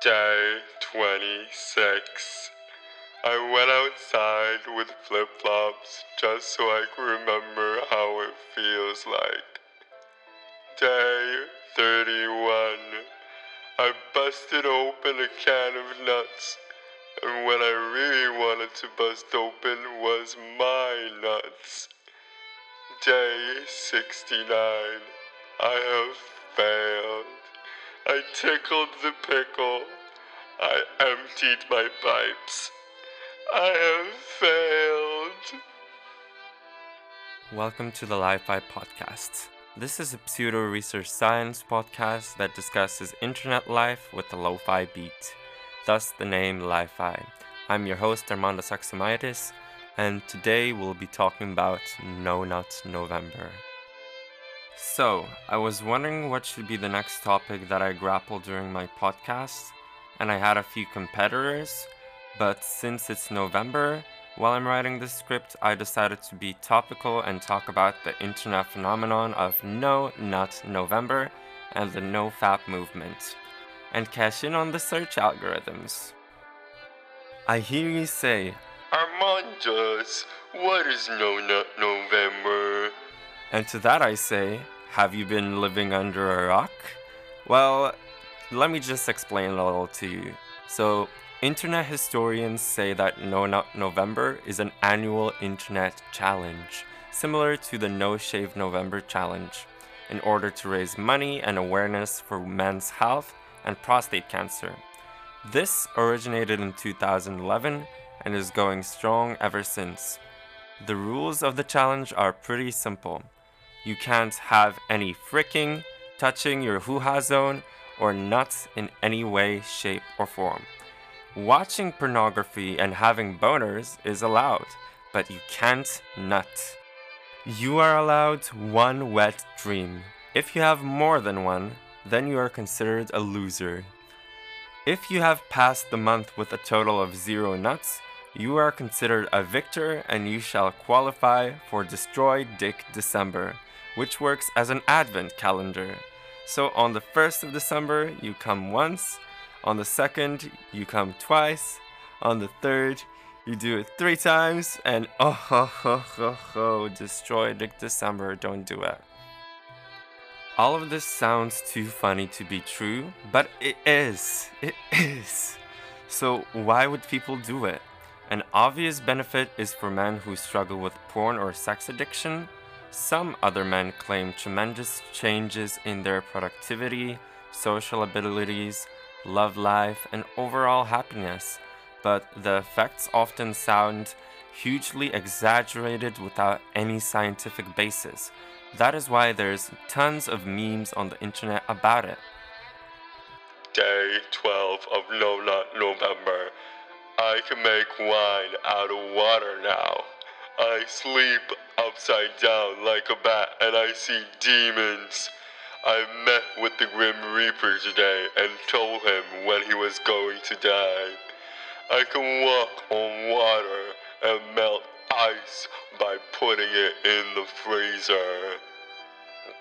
Day 26. I went outside with flip flops just so I could remember how it feels like. Day 31. I busted open a can of nuts, and what I really wanted to bust open was my nuts. Day 69. I have failed. I tickled the pickle. I emptied my pipes. I have failed. Welcome to the Li-Fi Podcast. This is a pseudo research science podcast that discusses internet life with a lo-fi beat, thus the name Li-Fi. I'm your host Armando Saxomitis, and today we'll be talking about No Nut November. So, I was wondering what should be the next topic that I grapple during my podcast, and I had a few competitors, but since it's November, while I'm writing this script, I decided to be topical and talk about the internet phenomenon of No Nut November and the NoFap movement, and cash in on the search algorithms. I hear you say, Armandus, what is No Nut November? And to that I say, have you been living under a rock? Well, let me just explain a little to you. So, internet historians say that No Nut November is an annual internet challenge, similar to the No Shave November challenge, in order to raise money and awareness for men's health and prostate cancer. This originated in 2011 and is going strong ever since. The rules of the challenge are pretty simple. You can't have any fricking, touching your hoo ha zone, or nuts in any way, shape, or form. Watching pornography and having boners is allowed, but you can't nut. You are allowed one wet dream. If you have more than one, then you are considered a loser. If you have passed the month with a total of zero nuts, you are considered a victor and you shall qualify for Destroy Dick December, which works as an advent calendar. So on the 1st of December, you come once, on the 2nd, you come twice, on the 3rd, you do it three times, and oh ho ho ho ho, Destroy Dick December, don't do it. All of this sounds too funny to be true, but it is. It is. So, why would people do it? An obvious benefit is for men who struggle with porn or sex addiction. Some other men claim tremendous changes in their productivity, social abilities, love life, and overall happiness, but the effects often sound hugely exaggerated without any scientific basis. That is why there's tons of memes on the internet about it. Day 12 of No Nut November. I can make wine out of water now. I sleep upside down like a bat and I see demons. I met with the Grim Reaper today and told him when he was going to die. I can walk on water and melt ice by putting it in the freezer.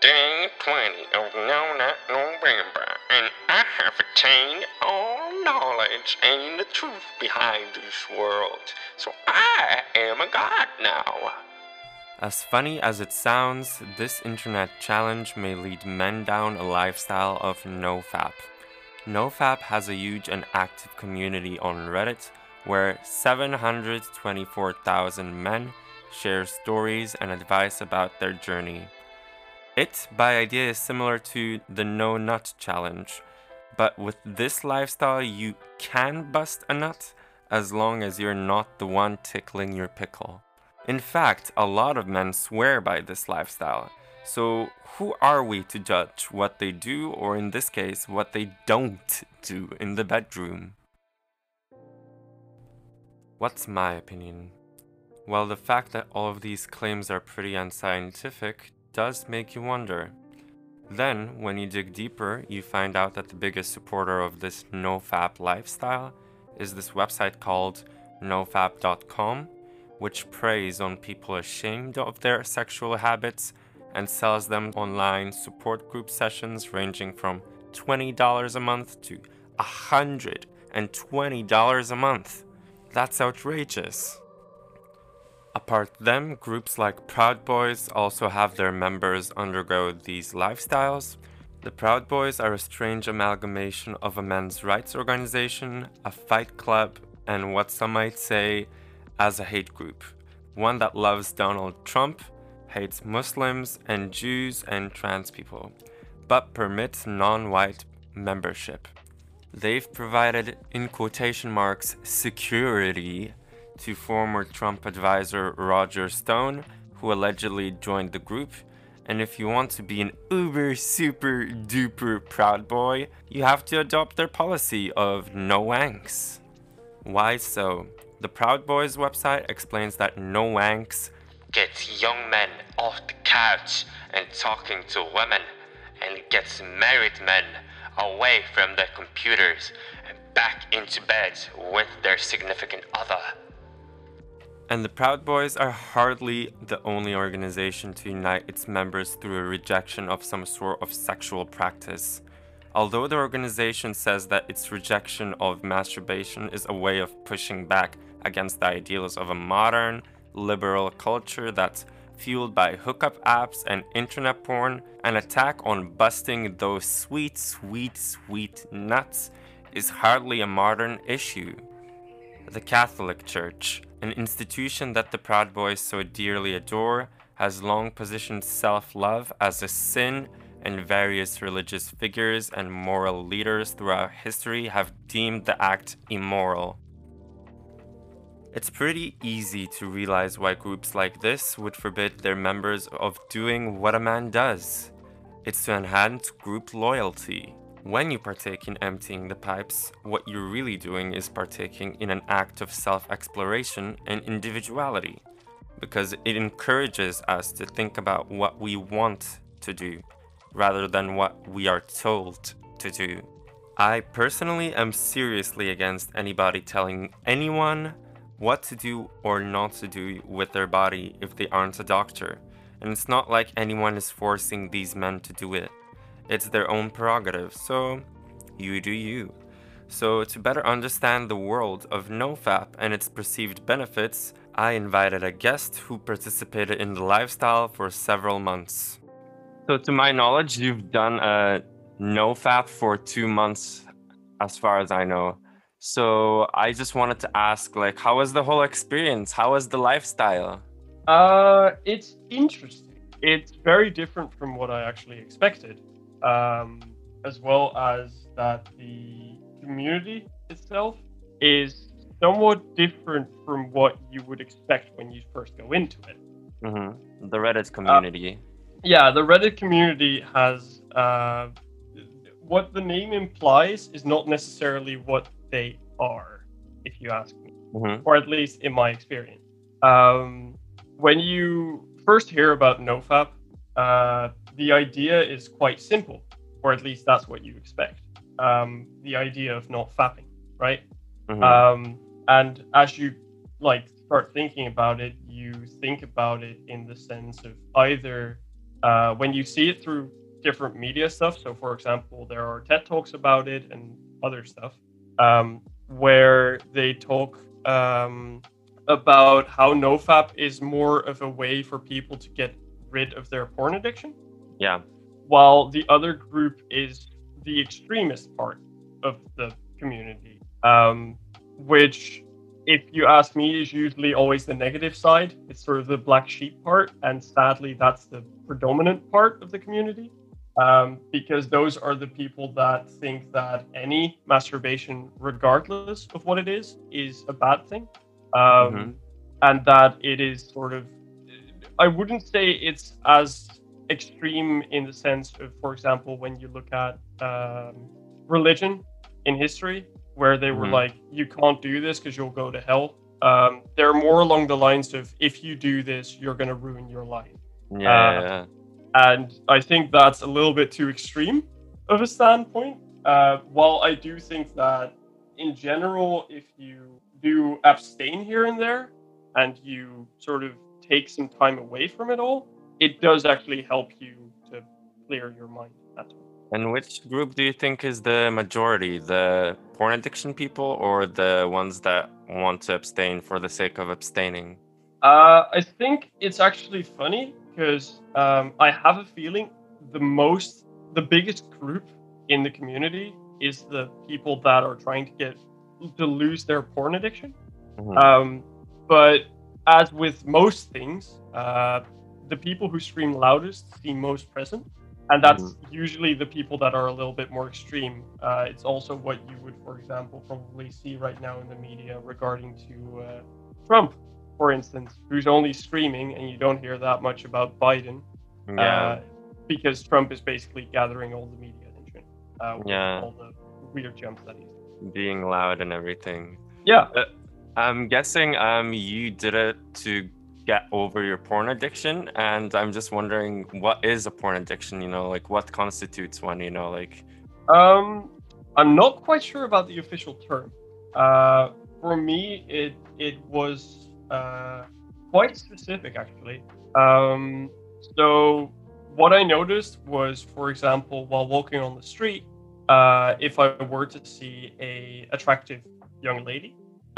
Day 20 of No Nut November, and I have attained all knowledge and the truth behind this world. So I am a god now. As funny as it sounds, this internet challenge may lead men down a lifestyle of nofap. Nofap has a huge and active community on Reddit where 724,000 men share stories and advice about their journey. It, by idea, is similar to the No Nut Challenge, but with this lifestyle, you can bust a nut as long as you're not the one tickling your pickle. In fact, a lot of men swear by this lifestyle. So, who are we to judge what they do, or in this case, what they don't do in the bedroom? What's my opinion? Well, the fact that all of these claims are pretty unscientific does make you wonder. Then, when you dig deeper, you find out that the biggest supporter of this nofap lifestyle is this website called nofap.com, which preys on people ashamed of their sexual habits and sells them online support group sessions ranging from $20 a month to $120 a month. That's outrageous. Apart them, groups like Proud Boys also have their members undergo these lifestyles. The Proud Boys are a strange amalgamation of a men's rights organization, a fight club, and what some might say as a hate group. One that loves Donald Trump, hates Muslims and Jews and trans people, but permits non white membership. They've provided, in quotation marks, security to former Trump advisor Roger Stone, who allegedly joined the group. And if you want to be an uber super duper proud boy, you have to adopt their policy of no wanks. Why so? The Proud Boys website explains that no wanks gets young men off the couch and talking to women, and gets married men away from their computers and back into bed with their significant other. And the Proud Boys are hardly the only organization to unite its members through a rejection of some sort of sexual practice. Although the organization says that its rejection of masturbation is a way of pushing back against the ideals of a modern, liberal culture that's fueled by hookup apps and internet porn, an attack on busting those sweet, sweet, sweet nuts is hardly a modern issue. The Catholic Church, an institution that the Proud Boys so dearly adore, has long positioned self love as a sin, and various religious figures and moral leaders throughout history have deemed the act immoral. It's pretty easy to realize why groups like this would forbid their members of doing what a man does. It's to enhance group loyalty. When you partake in emptying the pipes, what you're really doing is partaking in an act of self exploration and individuality, because it encourages us to think about what we want to do rather than what we are told to do. I personally am seriously against anybody telling anyone what to do or not to do with their body if they aren't a doctor, and it's not like anyone is forcing these men to do it. It's their own prerogative, so you do you. So, to better understand the world of NoFap and its perceived benefits, I invited a guest who participated in the lifestyle for several months. So, to my knowledge, you've done a NoFap for two months, as far as I know. So, I just wanted to ask, like, how was the whole experience? How was the lifestyle? Uh, it's interesting. It's very different from what I actually expected um, as well as that the community itself is somewhat different from what you would expect when you first go into it. Mm-hmm. The Reddit community. Uh, yeah, the Reddit community has uh, what the name implies is not necessarily what they are, if you ask me, mm-hmm. or at least in my experience. Um, when you first hear about NoFap, uh, the idea is quite simple, or at least that's what you expect. Um, the idea of not fapping, right? Mm-hmm. Um, and as you like start thinking about it, you think about it in the sense of either uh, when you see it through different media stuff. So, for example, there are TED talks about it and other stuff um, where they talk um, about how NoFap is more of a way for people to get rid of their porn addiction. Yeah. While the other group is the extremist part of the community, um, which, if you ask me, is usually always the negative side. It's sort of the black sheep part, and sadly, that's the predominant part of the community. Um, because those are the people that think that any masturbation, regardless of what it is, is a bad thing. Um, mm-hmm. And that it is sort of, I wouldn't say it's as extreme in the sense of, for example, when you look at um, religion in history, where they were mm-hmm. like, you can't do this because you'll go to hell. Um, they're more along the lines of, if you do this, you're going to ruin your life. Yeah, uh, yeah, And I think that's a little bit too extreme of a standpoint. Uh, while I do think that in general, if you do abstain here and there and you sort of take some time away from it all, it does actually help you to clear your mind. That's And which group do you think is the majority? The porn addiction people or the ones that want to abstain for the sake of abstaining? Uh, I think it's actually funny because um, I have a feeling the most, the biggest group in the community is the people that are trying to get to lose their porn addiction. Mm-hmm. Um, but as with most things, uh, the people who scream loudest seem most present and that's mm-hmm. usually the people that are a little bit more extreme. Uh, it's also what you would, for example, probably see right now in the media regarding to uh, Trump, for instance, who's only screaming, and you don't hear that much about Biden, yeah. uh, because Trump is basically gathering all the media attention. Uh, yeah, all the weird jumps that he's being loud and everything. Yeah. Uh, I'm guessing um you did it to get over your porn addiction and i'm just wondering what is a porn addiction you know like what constitutes one you know like? Um i'm not quite sure about the official term. Uh for me it it was uh quite specific actually. Um so what i noticed was for example while walking on the street uh if i were to see a attractive young lady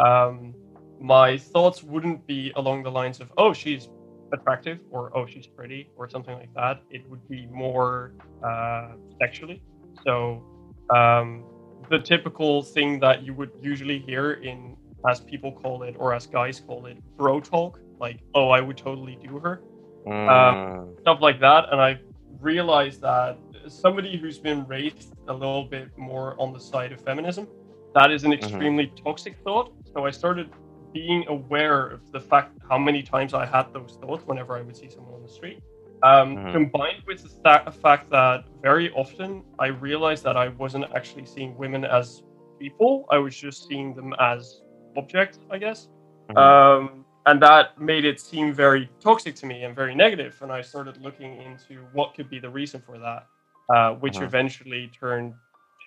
um my thoughts wouldn't be along the lines of, oh, she's attractive or oh, she's pretty or something like that. It would be more uh, sexually. So um, the typical thing that you would usually hear in, as people call it or as guys call it, bro talk, like, oh, I would totally do her, mm. um, stuff like that. And I realized that somebody who's been raised a little bit more on the side of feminism, that is an mm-hmm. extremely mm-hmm. toxic thought. So I started being aware of the fact how many times I had those thoughts whenever I would see someone on the street, um, mm-hmm. combined with the th- fact that very often I realized that I wasn't actually seeing women as people, I was just seeing them as objects, I guess. Mm-hmm. Um, and that made it seem very toxic to me and very negative. And I started looking into what could be the reason for that, uh, which mm-hmm. eventually turned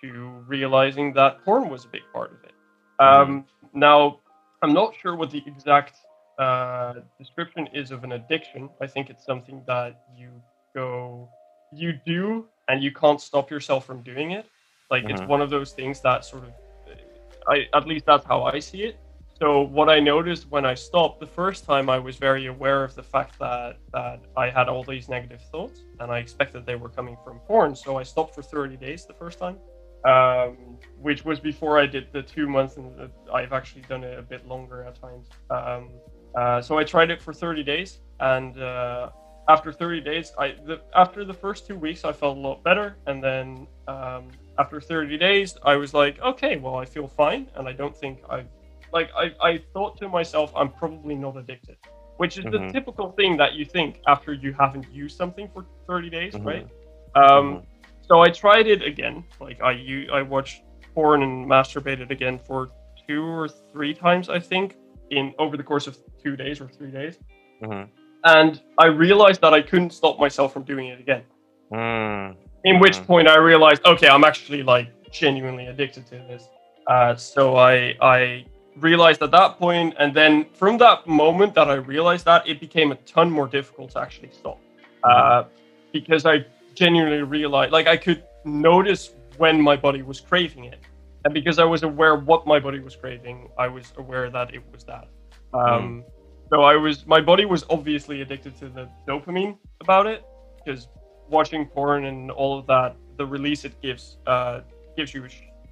to realizing that porn was a big part of it. Mm-hmm. Um, now, I'm not sure what the exact uh, description is of an addiction. I think it's something that you go, you do, and you can't stop yourself from doing it. Like mm-hmm. it's one of those things that sort of, I at least that's how I see it. So what I noticed when I stopped the first time, I was very aware of the fact that that I had all these negative thoughts, and I expected they were coming from porn. So I stopped for 30 days the first time um, which was before I did the two months, and I've actually done it a bit longer at times. Um, uh, so I tried it for 30 days, and uh, after 30 days, I the, after the first two weeks, I felt a lot better, and then um, after 30 days, I was like, okay, well, I feel fine, and I don't think I've like, I, I thought to myself, I'm probably not addicted, which is mm-hmm. the typical thing that you think after you haven't used something for 30 days, mm-hmm. right? Um, mm-hmm so I tried it again. Like I you I watched porn and masturbated again for two or three times, I think, in over the course of two days or three days. Mm-hmm. And I realized that I couldn't stop myself from doing it again. Mm. In which mm. point I realized, okay, I'm actually like genuinely addicted to this. Uh, so I I realized at that point, and then from that moment that I realized that, it became a ton more difficult to actually stop. Uh, because I genuinely realize, like I could notice when my body was craving it, and because I was aware what my body was craving, I was aware that it was that. Um, mm. So I was, my body was obviously addicted to the dopamine about it, because watching porn and all of that, the release it gives uh, gives you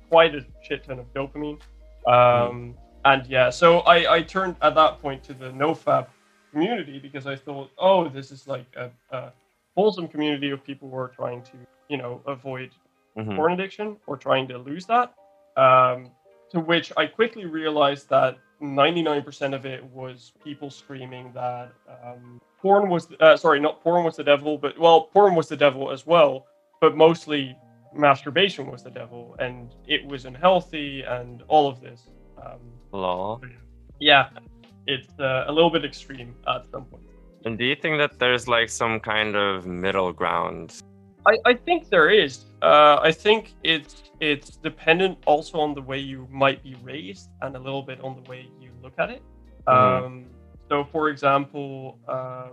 quite a shit ton of dopamine. Um, mm. And yeah, so I, I turned at that point to the nofap community because I thought, oh, this is like a, a wholesome community of people who are trying to, you know, avoid mm-hmm. porn addiction or trying to lose that. Um, to which I quickly realized that 99% of it was people screaming that um, porn was, uh, sorry, not porn was the devil, but well, porn was the devil as well, but mostly masturbation was the devil and it was unhealthy and all of this. Um, Law. Yeah, it's uh, a little bit extreme at some point. And do you think that there's like some kind of middle ground? I, I think there is. Uh, I think it's it's dependent also on the way you might be raised and a little bit on the way you look at it. Mm. Um, so, for example, uh,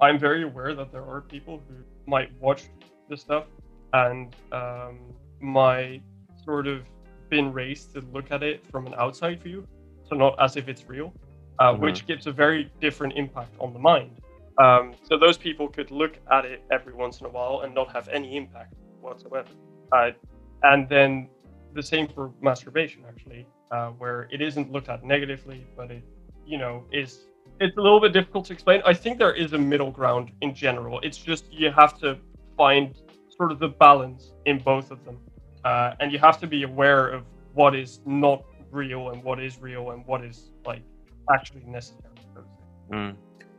I'm very aware that there are people who might watch this stuff and um, my sort of been raised to look at it from an outside view, so not as if it's real, uh, mm-hmm. which gives a very different impact on the mind. Um, so those people could look at it every once in a while and not have any impact whatsoever. Uh, and then the same for masturbation, actually, uh, where it isn't looked at negatively, but it, you know, is it's a little bit difficult to explain. I think there is a middle ground in general. It's just you have to find sort of the balance in both of them, uh, and you have to be aware of what is not real and what is real and what is like actually necessary. Mm.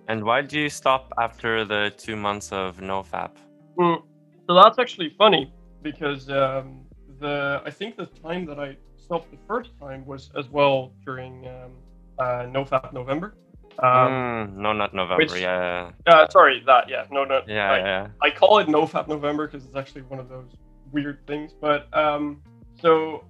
And why do you stop after the two months of nofap? Mm. So that's actually funny because um, the I think the time that I stopped the first time was as well during um, uh, nofap November. Um, mm, no, not November. Which, yeah. Uh, sorry, that. Yeah, no, no. Yeah, I, yeah. I call it NoFap November because it's actually one of those weird things. But um, so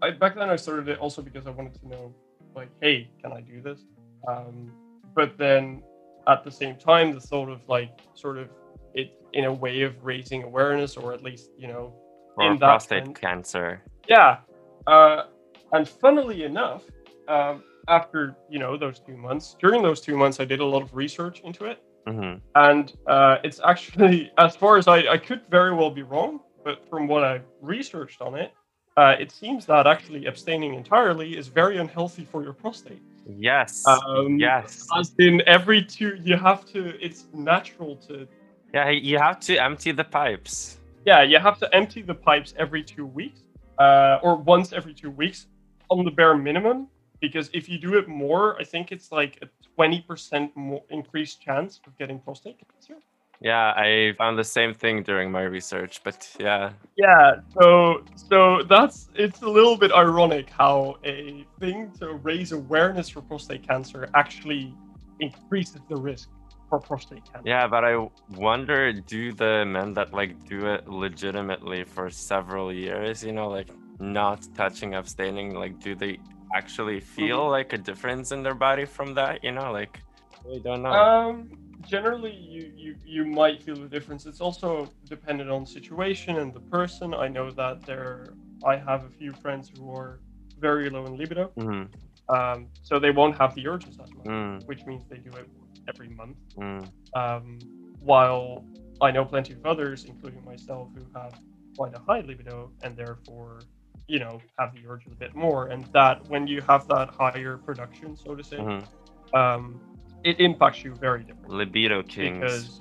I, back then I started it also because I wanted to know, like, hey, can I do this? Um, but then at the same time, the thought of like sort of it in a way of raising awareness, or at least you know, or in prostate cancer. Yeah. Uh, and funnily enough, um, after you know those two months, during those two months, I did a lot of research into it, mm-hmm. and uh, it's actually, as far as I, I could very well be wrong, but from what I researched on it, uh, it seems that actually abstaining entirely is very unhealthy for your prostate. Yes. Um, yes. As in every two, you have to. It's natural to. Yeah, you have to empty the pipes. Yeah, you have to empty the pipes every two weeks, uh, or once every two weeks, on the bare minimum because if you do it more, I think it's like a 20% more increased chance of getting prostate cancer. Yeah, I found the same thing during my research, but yeah. Yeah, so so that's it's a little bit ironic how a thing to raise awareness for prostate cancer actually increases the risk for prostate cancer. Yeah, but I wonder do the men that like do it legitimately for several years, you know, like not touching abstaining, like do they actually feel mm-hmm. like a difference in their body from that? You know, like we don't know. Um, generally, you you you might feel the difference. It's also dependent on situation and the person. I know that there. I have a few friends who are very low in libido, mm-hmm. um, so they won't have the urges as much, mm. which means they do it every month. Mm. Um, while I know plenty of others, including myself, who have quite a high libido and therefore you know have the urge a bit more and that when you have that higher production so to say mm-hmm. um, it impacts you very differently. Libido kings because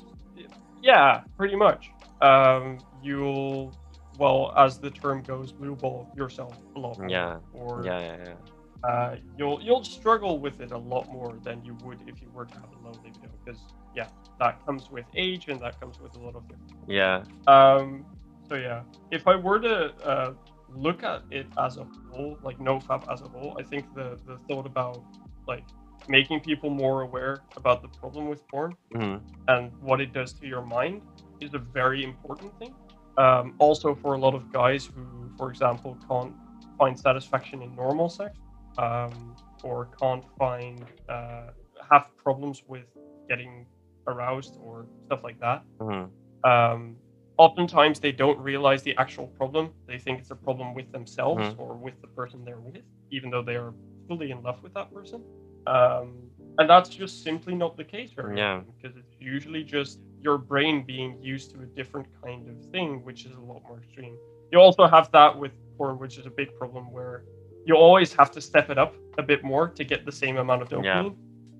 yeah pretty much. Um, you'll well as the term goes blue ball yourself a lot more, yeah. Or yeah yeah, yeah. Uh, you'll you'll struggle with it a lot more than you would if you were to have a low libido. Because yeah that comes with age and that comes with a lot of things. Yeah. Um so yeah. If i were to uh, look at it as a whole, like no fap as a whole, I think the the thought about like making people more aware about the problem with porn mm-hmm. and what it does to your mind is a very important thing. Um, also, for a lot of guys who, for example, can't find satisfaction in normal sex um, or can't find uh, have problems with getting aroused or stuff like that. Mm-hmm. Um, oftentimes they don't realize the actual problem. They think it's a problem with themselves mm-hmm. or with the person they're with, even though they are fully in love with that person. Um, and that's just simply not the case very yeah. often because it's usually just your brain being used to a different kind of thing, which is a lot more extreme. You also have that with porn, which is a big problem where you always have to step it up a bit more to get the same amount of dopamine, yeah.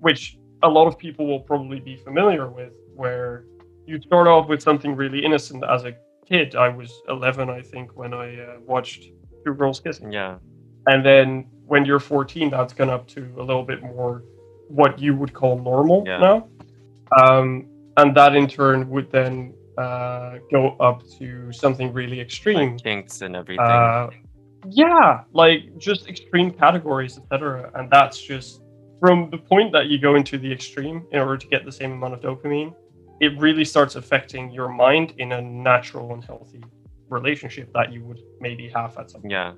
which a lot of people will probably be familiar with, where you start off with something really innocent as a kid. I was 11, I think, when I uh, watched Two Girls Kissing. Yeah. And then when you're 14, that's gone up to a little bit more what you would call normal yeah. now. Um, and that in turn would then uh, go up to something really extreme. Like kinks and everything. Uh, yeah, like just extreme categories, etc. And that's just from the point that you go into the extreme in order to get the same amount of dopamine it really starts affecting your mind in a natural and healthy relationship that you would maybe have at some point. Yeah.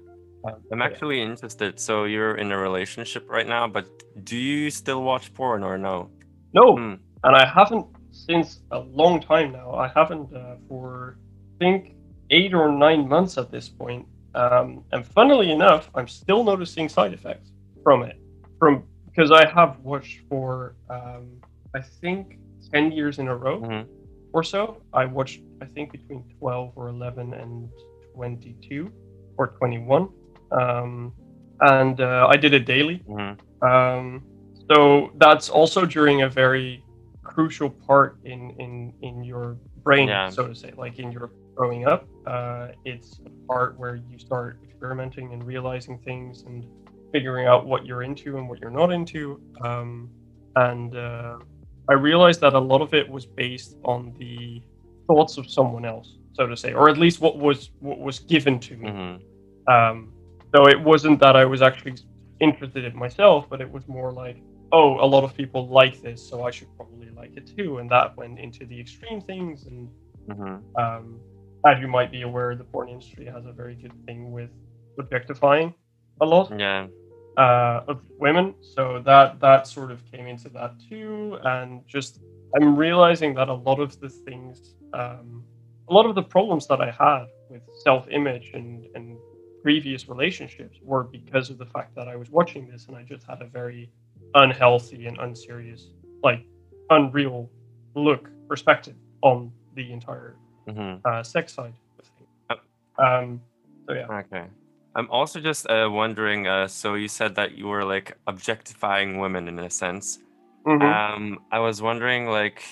I'm actually interested. So you're in a relationship right now, but do you still watch porn or no? No, hmm. and I haven't since a long time now. I haven't uh, for I think eight or nine months at this point. Um, and funnily enough, I'm still noticing side effects from it. From because I have watched for um, I think ten years in a row Mhm. or so. I watched I think between twelve or eleven and twenty two or twenty one. Um, and uh, I did it daily. Mhm. Um, so that's also during a very crucial part in in in your brain, Yeah. so to say, like in your growing up. Uh, it's a part where you start experimenting and realizing things and figuring out what you're into and what you're not into. Um, and uh, I realized that a lot of it was based on the thoughts of someone else, so to say, or at least what was what was given to me. Mhm. Um, so it wasn't that I was actually interested in myself, but it was more like, oh, a lot of people like this, so I should probably like it too. And that went into the extreme things. And Mhm. um, as you might be aware, the porn industry has a very good thing with objectifying a lot Yeah. uh, of women. So that that sort of came into that too, and just I'm realizing that a lot of the things, um, a lot of the problems that I had with self-image and and previous relationships were because of the fact that I was watching this and I just had a very unhealthy and unserious, like unreal look perspective on the entire Mhm. uh, sex side of things. Um, so yeah. Okay. I'm also just uh, wondering. Uh, so you said that you were like objectifying women in a sense. Mhm. Um, I was wondering, like,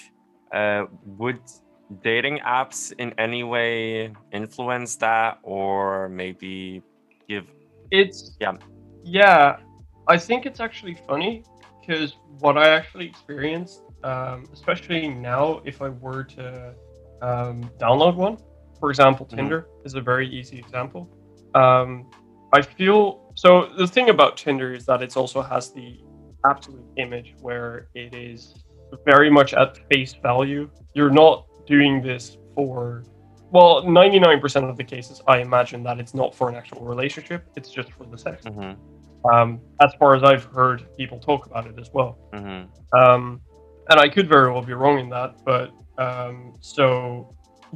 uh, would dating apps in any way influence that, or maybe give? It's Yeah. yeah. I think it's actually funny because what I actually experienced, um, especially now, if I were to um, download one, for example, Mhm. Tinder is a very easy example. Um, I feel so. The thing about Tinder is that it also has the absolute image where it is very much at face value. You're not doing this for well, 99% of the cases, I imagine that it's not for an actual relationship. It's just for the sex. Mhm. Um, as far as I've heard people talk about it as well. Mhm. Um, and I could very well be wrong in that, but um, so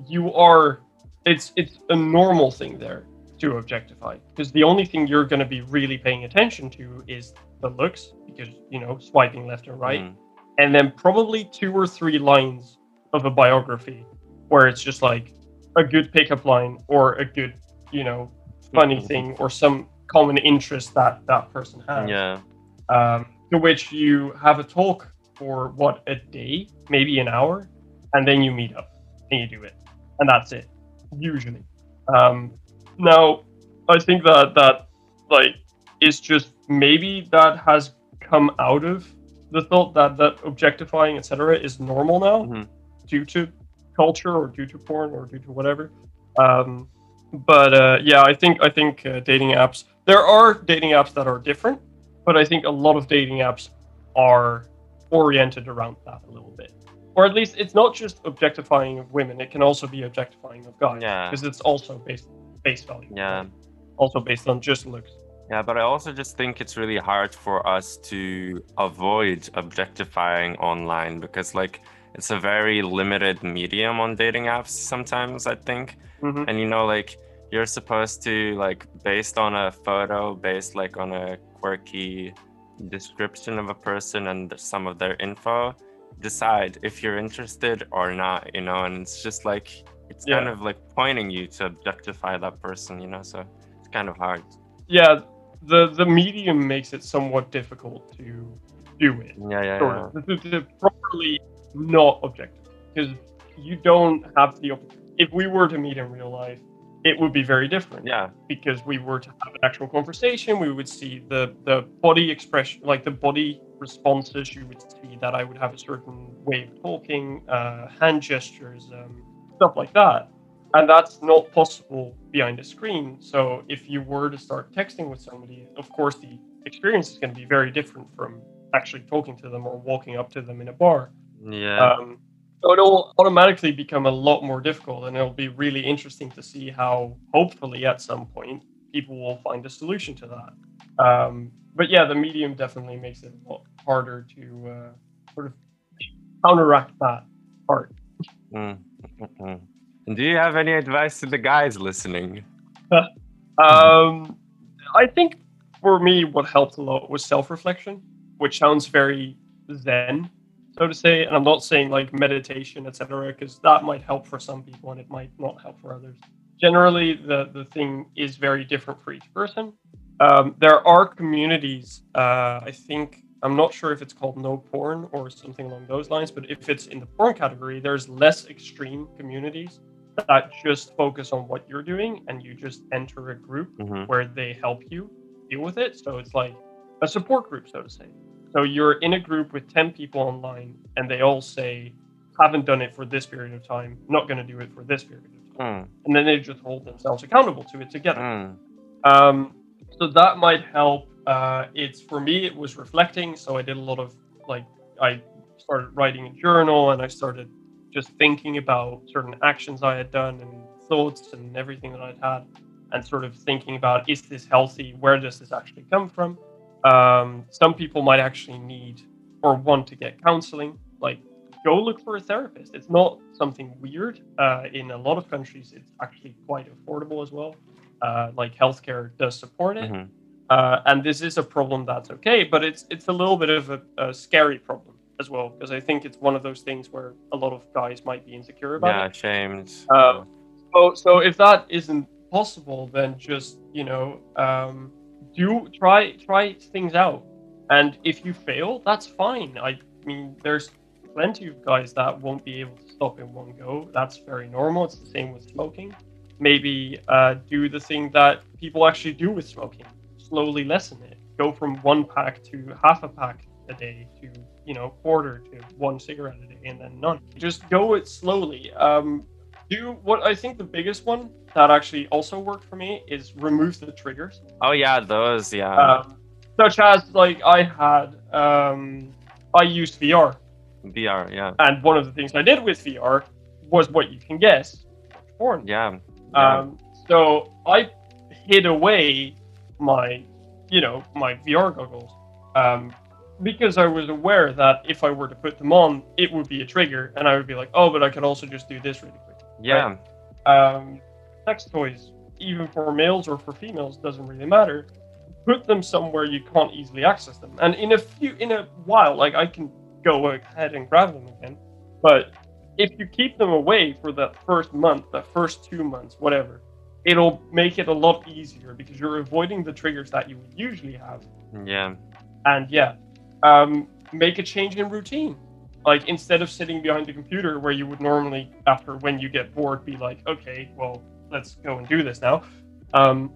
you are. It's it's a normal thing there to objectify because the only thing you're going to be really paying attention to is the looks because you know swiping left and right Mhm. and then probably two or three lines of a biography where it's just like a good pickup line or a good, you know, funny Mhm. thing or some common interest that that person has. Yeah. Um, to which you have a talk for what a day, maybe an hour, and then you meet up and you do it, and that's it, usually. Um, now, I think that that like is just maybe that has come out of the thought that that objectifying etc is normal now Mhm. Due to culture or due to porn or due to whatever um, but uh, yeah i think i think uh, dating apps there are dating apps that are different but i think a lot of dating apps are oriented around that a little bit or at least it's not just objectifying of women it can also be objectifying of guys Yeah. because it's also based base value Yeah. also based on just looks Yeah, but I also just think it's really hard for us to avoid objectifying online because, like, it's a very limited medium on dating apps sometimes, I think. Mhm. And, you know, like, you're supposed to, like, based on a photo, based, like, on a quirky description of a person and some of their info, decide if you're interested or not, you know? And it's just like, it's kind of like pointing you to objectify that person, you know? So it's kind of hard. yeah the the medium makes it somewhat difficult to do it Yeah, yeah, yeah. to, to properly not objective because you don't have the if we were to meet in real life it would be very different. Yeah, because we were to have an actual conversation we would see the the body expression like the body responses you would see that i would have a certain way of talking uh, hand gestures um, stuff like that. And that's not possible behind a screen. So if you were to start texting with somebody of course the experience is going to be very different from actually talking to them or walking up to them in a bar yeah. um, so it'll automatically become a lot more difficult, and it'll be really interesting to see how, hopefully, at some point, people will find a solution to that. Um, but yeah, the medium definitely makes it a lot harder to uh, sort of counteract that part. Mm, do you have any advice to the guys listening? um, I think for me, what helped a lot was self-reflection, which sounds very zen, so to say. And I'm not saying like meditation, etc., because that might help for some people and it might not help for others. Generally, the the thing is very different for each person. Um, there are communities. Uh, I think I'm not sure if it's called no porn or something along those lines, but if it's in the porn category, there's less extreme communities that just focus on what you're doing and you just enter a group mm-hmm. where they help you deal with it. So it's like a support group, so to say. So you're in a group with 10 people online and they all say, haven't done it for this period of time, not going to do it for this period of time. Mm. And then they just hold themselves accountable to it together. Mm. Um, so that might help. Uh, it's for me, it was reflecting. So I did a lot of like, I started writing a journal and I started just thinking about certain actions I had done and thoughts and everything that I'd had, and sort of thinking about is this healthy? Where does this actually come from? Um, some people might actually need or want to get counseling. Like, go look for a therapist. It's not something weird. Uh, in a lot of countries, it's actually quite affordable as well. Uh, like, healthcare does support it. Mm-hmm. Uh, and this is a problem that's okay, but it's it's a little bit of a, a scary problem as well because I think it's one of those things where a lot of guys might be insecure about yeah, it. shamed. Uh, so, so if that isn't possible, then just you know, um, do try try things out, and if you fail, that's fine. I mean, there's plenty of guys that won't be able to stop in one go. That's very normal. It's the same with smoking. Maybe uh, do the thing that people actually do with smoking. Slowly lessen it. Go from one pack to half a pack a day to you know quarter to one cigarette a day and then none just go it slowly um do what i think the biggest one that actually also worked for me is remove the triggers. Oh yeah those yeah. Um, such as like i had um i used vr vr yeah. And one of the things i did with vr was what you can guess porn. Yeah, yeah. um so i hid away my you know my vr goggles um because I was aware that if I were to put them on, it would be a trigger, and I would be like, oh, but I could also just do this really quick. Yeah. Right? Um, sex toys, even for males or for females, doesn't really matter. Put them somewhere you can't easily access them, and in a few, in a while, like I can go ahead and grab them again. But if you keep them away for that first month, the first two months, whatever, it'll make it a lot easier because you're avoiding the triggers that you would usually have. Yeah. And yeah, um, make a change in routine. Like instead of sitting behind the computer where you would normally, after when you get bored, be like, okay, well, let's go and do this now. Um,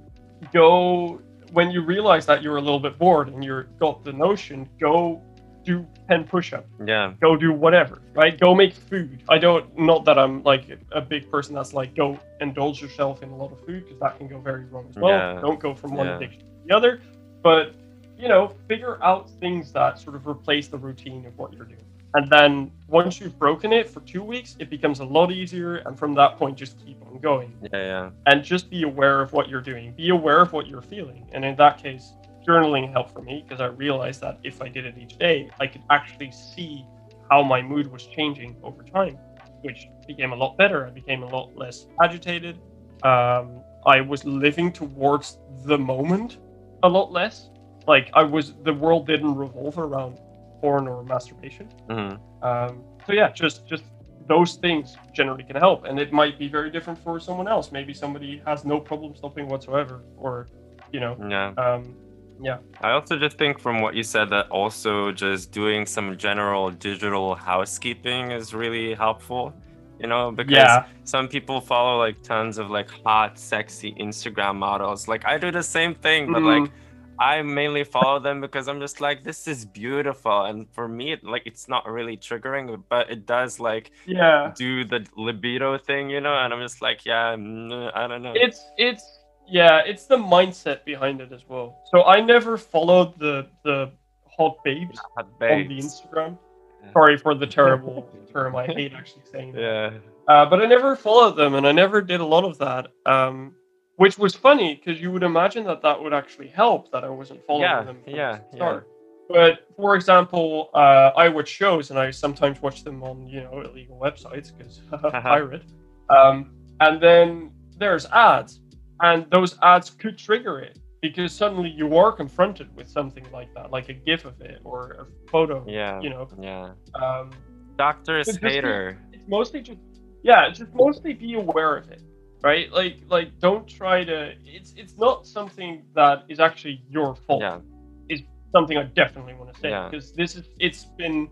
go when you realize that you're a little bit bored and you're got the notion, go do 10 push-ups. Yeah. Go do whatever, right? Go make food. I don't, not that I'm like a big person that's like, go indulge yourself in a lot of food because that can go very wrong as well. Yeah. Don't go from one yeah. addiction to the other. But you know, figure out things that sort of replace the routine of what you're doing. And then once you've broken it for two weeks, it becomes a lot easier. And from that point, just keep on going. Yeah, yeah. And just be aware of what you're doing. Be aware of what you're feeling. And in that case, journaling helped for me because I realized that if I did it each day, I could actually see how my mood was changing over time, which became a lot better. I became a lot less agitated. Um, I was living towards the moment a lot less like I was the world didn't revolve around porn or masturbation. Mm-hmm. Um, so yeah, just just those things generally can help, and it might be very different for someone else. Maybe somebody has no problem stopping whatsoever, or you know, yeah. Um, yeah. I also just think from what you said that also just doing some general digital housekeeping is really helpful. You know, because yeah. some people follow like tons of like hot, sexy Instagram models. Like I do the same thing, but mm-hmm. like I mainly follow them because I'm just like, this is beautiful, and for me, it, like it's not really triggering, but it does like yeah do the libido thing, you know. And I'm just like, yeah, mm, I don't know. It's it's yeah, it's the mindset behind it as well. So I never followed the the hot babes, hot babes. on the Instagram. Yeah. Sorry for the terrible term. I hate actually saying that. Yeah. Uh, but I never followed them, and I never did a lot of that. Um, which was funny because you would imagine that that would actually help that I wasn't following yeah, them from yeah, the start. Yeah. But for example, uh, I watch shows and I sometimes watch them on you know illegal websites because pirate. Um, and then there's ads, and those ads could trigger it because suddenly you are confronted with something like that, like a GIF of it or a photo. Yeah. You know. Yeah. Um, Doctor just- Hater. it's mostly just yeah, just mostly be aware of it, right? Like like don't try to. It's it's not something that is actually your fault. Yeah. Is Something I definitely want to say Yeah. because this is it's been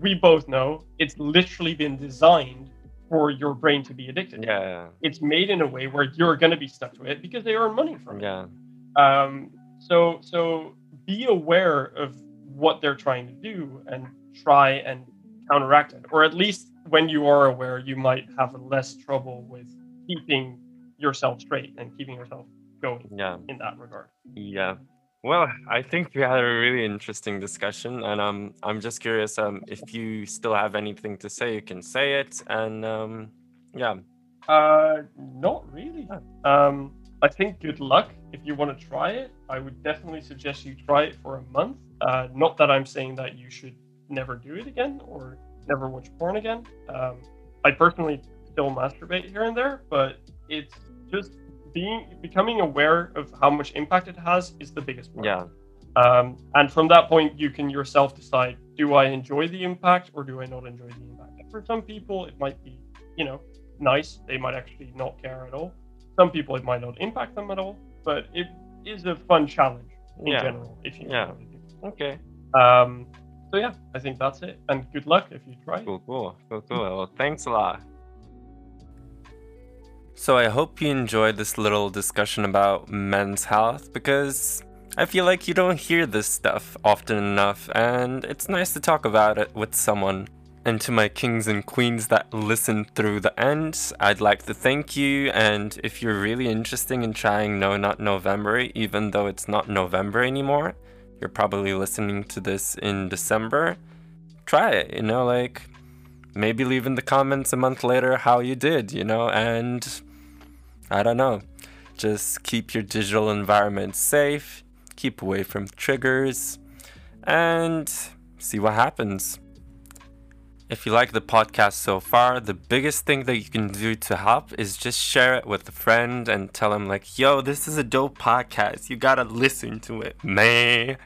we both know it's literally been designed for your brain to be addicted. Yeah. It's made in a way where you're going to be stuck to it because they earn money from it. Yeah. Um, so so be aware of what they're trying to do and try and counteract it, or at least when you are aware, you might have less trouble with keeping yourself straight and keeping yourself going Yeah. in that regard. Yeah. Well, I think we had a really interesting discussion, and um, I'm just curious um, if you still have anything to say, you can say it, and um, yeah, Uh, not really. Um, I think good luck if you want to try it. I would definitely suggest you try it for a month. Uh, not that I'm saying that you should never do it again or never watch porn again. Um, I personally still masturbate here and there, but it's just being becoming aware of how much impact it has is the biggest part. yeah, Um, and from that point, you can yourself decide: do I enjoy the impact or do I not enjoy the impact? For some people, it might be, you know, nice. They might actually not care at all. Some people, it might not impact them at all. But it is a fun challenge in Yeah. general if you Yeah. want to do. okay, Um, so yeah, I think that's it. And good luck if you try. cool, cool, cool, cool. Well, thanks a lot. So I hope you enjoyed this little discussion about men's health because I feel like you don't hear this stuff often enough, and it's nice to talk about it with someone. And to my kings and queens that listened through the end, I'd like to thank you. And if you're really interested in trying No Nut November, even though it's not November anymore, you're probably listening to this in December, try it, you know, like maybe leave in the comments a month later how you did, you know, and I don't know. Just keep your digital environment safe, keep away from triggers, and see what happens. If you like the podcast so far, the biggest thing that you can do to help is just share it with a friend and tell them, like, yo, this is a dope podcast. You gotta listen to it, man.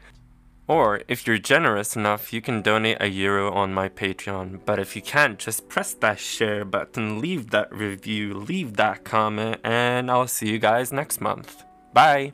Or if you're generous enough, you can donate a euro on my Patreon. But if you can't, just press that share button, leave that review, leave that comment, and I'll see you guys next month. Bye.